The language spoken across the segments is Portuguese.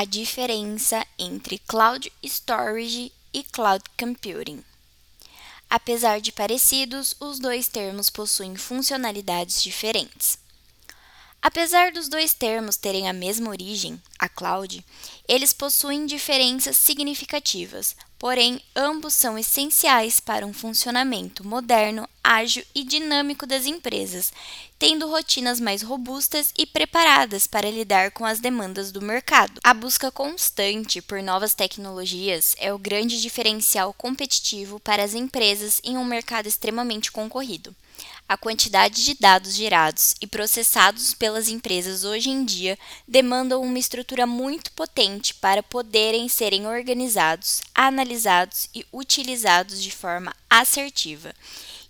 a diferença entre Cloud Storage e Cloud Computing. Apesar de parecidos, os dois termos possuem funcionalidades diferentes. Apesar dos dois termos terem a mesma origem, a cloud, eles possuem diferenças significativas, porém, ambos são essenciais para um funcionamento moderno, ágil e dinâmico das empresas, tendo rotinas mais robustas e preparadas para lidar com as demandas do mercado. A busca constante por novas tecnologias é o grande diferencial competitivo para as empresas em um mercado extremamente concorrido. A quantidade de dados gerados e processados pelas empresas hoje em dia demandam uma estrutura muito potente para poderem serem organizados, analisados e utilizados de forma assertiva.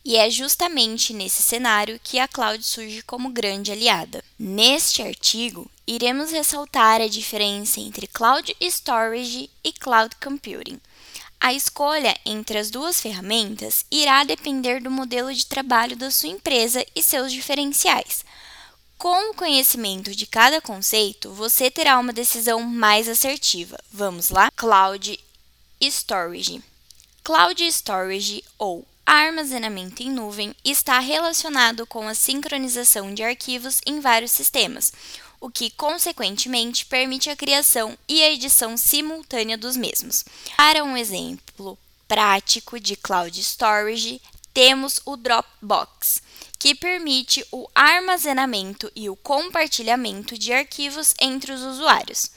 E é justamente nesse cenário que a cloud surge como grande aliada. Neste artigo, iremos ressaltar a diferença entre cloud storage e cloud computing a escolha entre as duas ferramentas irá depender do modelo de trabalho da sua empresa e seus diferenciais. Com o conhecimento de cada conceito, você terá uma decisão mais assertiva. Vamos lá? Cloud Storage. Cloud Storage ou armazenamento em nuvem está relacionado com a sincronização de arquivos em vários sistemas, o que, consequentemente, permite a criação e a edição simultânea dos mesmos. Para um exemplo prático de cloud storage, temos o Dropbox, que permite o armazenamento e o compartilhamento de arquivos entre os usuários.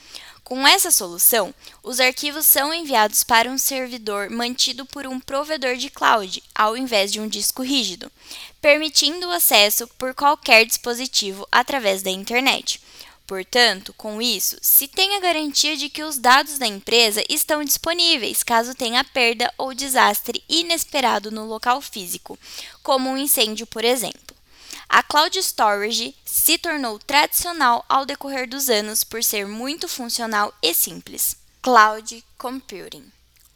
Com essa solução, os arquivos são enviados para um servidor mantido por um provedor de cloud, ao invés de um disco rígido, permitindo o acesso por qualquer dispositivo através da internet. Portanto, com isso, se tem a garantia de que os dados da empresa estão disponíveis caso tenha perda ou desastre inesperado no local físico, como um incêndio, por exemplo. A cloud storage se tornou tradicional ao decorrer dos anos por ser muito funcional e simples. Cloud computing.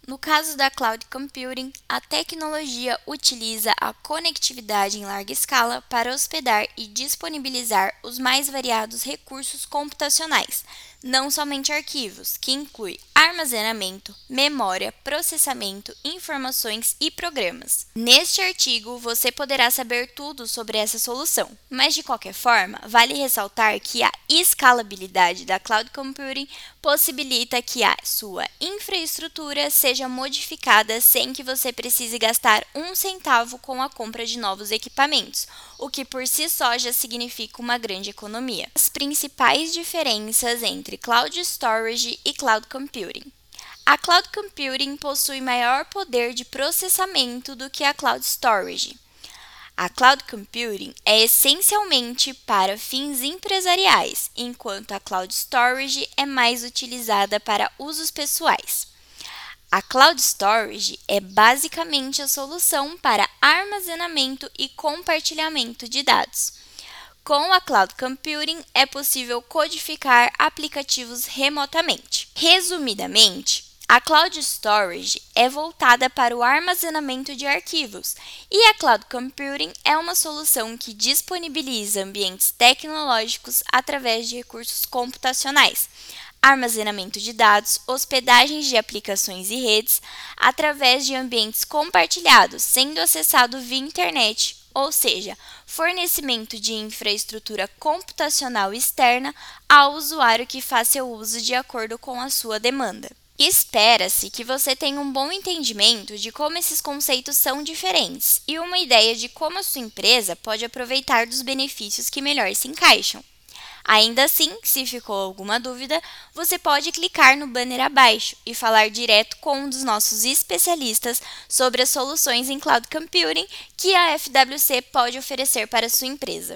No caso da cloud computing, a tecnologia utiliza a conectividade em larga escala para hospedar e disponibilizar os mais variados recursos computacionais, não somente arquivos, que inclui armazenamento, memória, processamento, informações e programas. Neste artigo, você poderá saber tudo sobre essa solução, mas de qualquer forma, vale ressaltar que a escalabilidade da cloud computing possibilita que a sua infraestrutura seja modificada sem que você precise gastar um centavo com a compra de novos equipamentos, o que por si só já significa uma grande economia. As principais diferenças entre cloud storage e cloud computing. A cloud computing possui maior poder de processamento do que a cloud storage. A cloud computing é essencialmente para fins empresariais, enquanto a cloud storage é mais utilizada para usos pessoais. A cloud storage é basicamente a solução para armazenamento e compartilhamento de dados. Com a cloud computing é possível codificar aplicativos remotamente. Resumidamente, a cloud storage é voltada para o armazenamento de arquivos e a cloud computing é uma solução que disponibiliza ambientes tecnológicos através de recursos computacionais, armazenamento de dados, hospedagens de aplicações e redes através de ambientes compartilhados, sendo acessado via internet, ou seja, fornecimento de infraestrutura computacional externa ao usuário que faz seu uso de acordo com a sua demanda. Espera-se que você tenha um bom entendimento de como esses conceitos são diferentes e uma ideia de como a sua empresa pode aproveitar dos benefícios que melhor se encaixam. Ainda assim, se ficou alguma dúvida, você pode clicar no banner abaixo e falar direto com um dos nossos especialistas sobre as soluções em cloud computing que a FWC pode oferecer para sua empresa.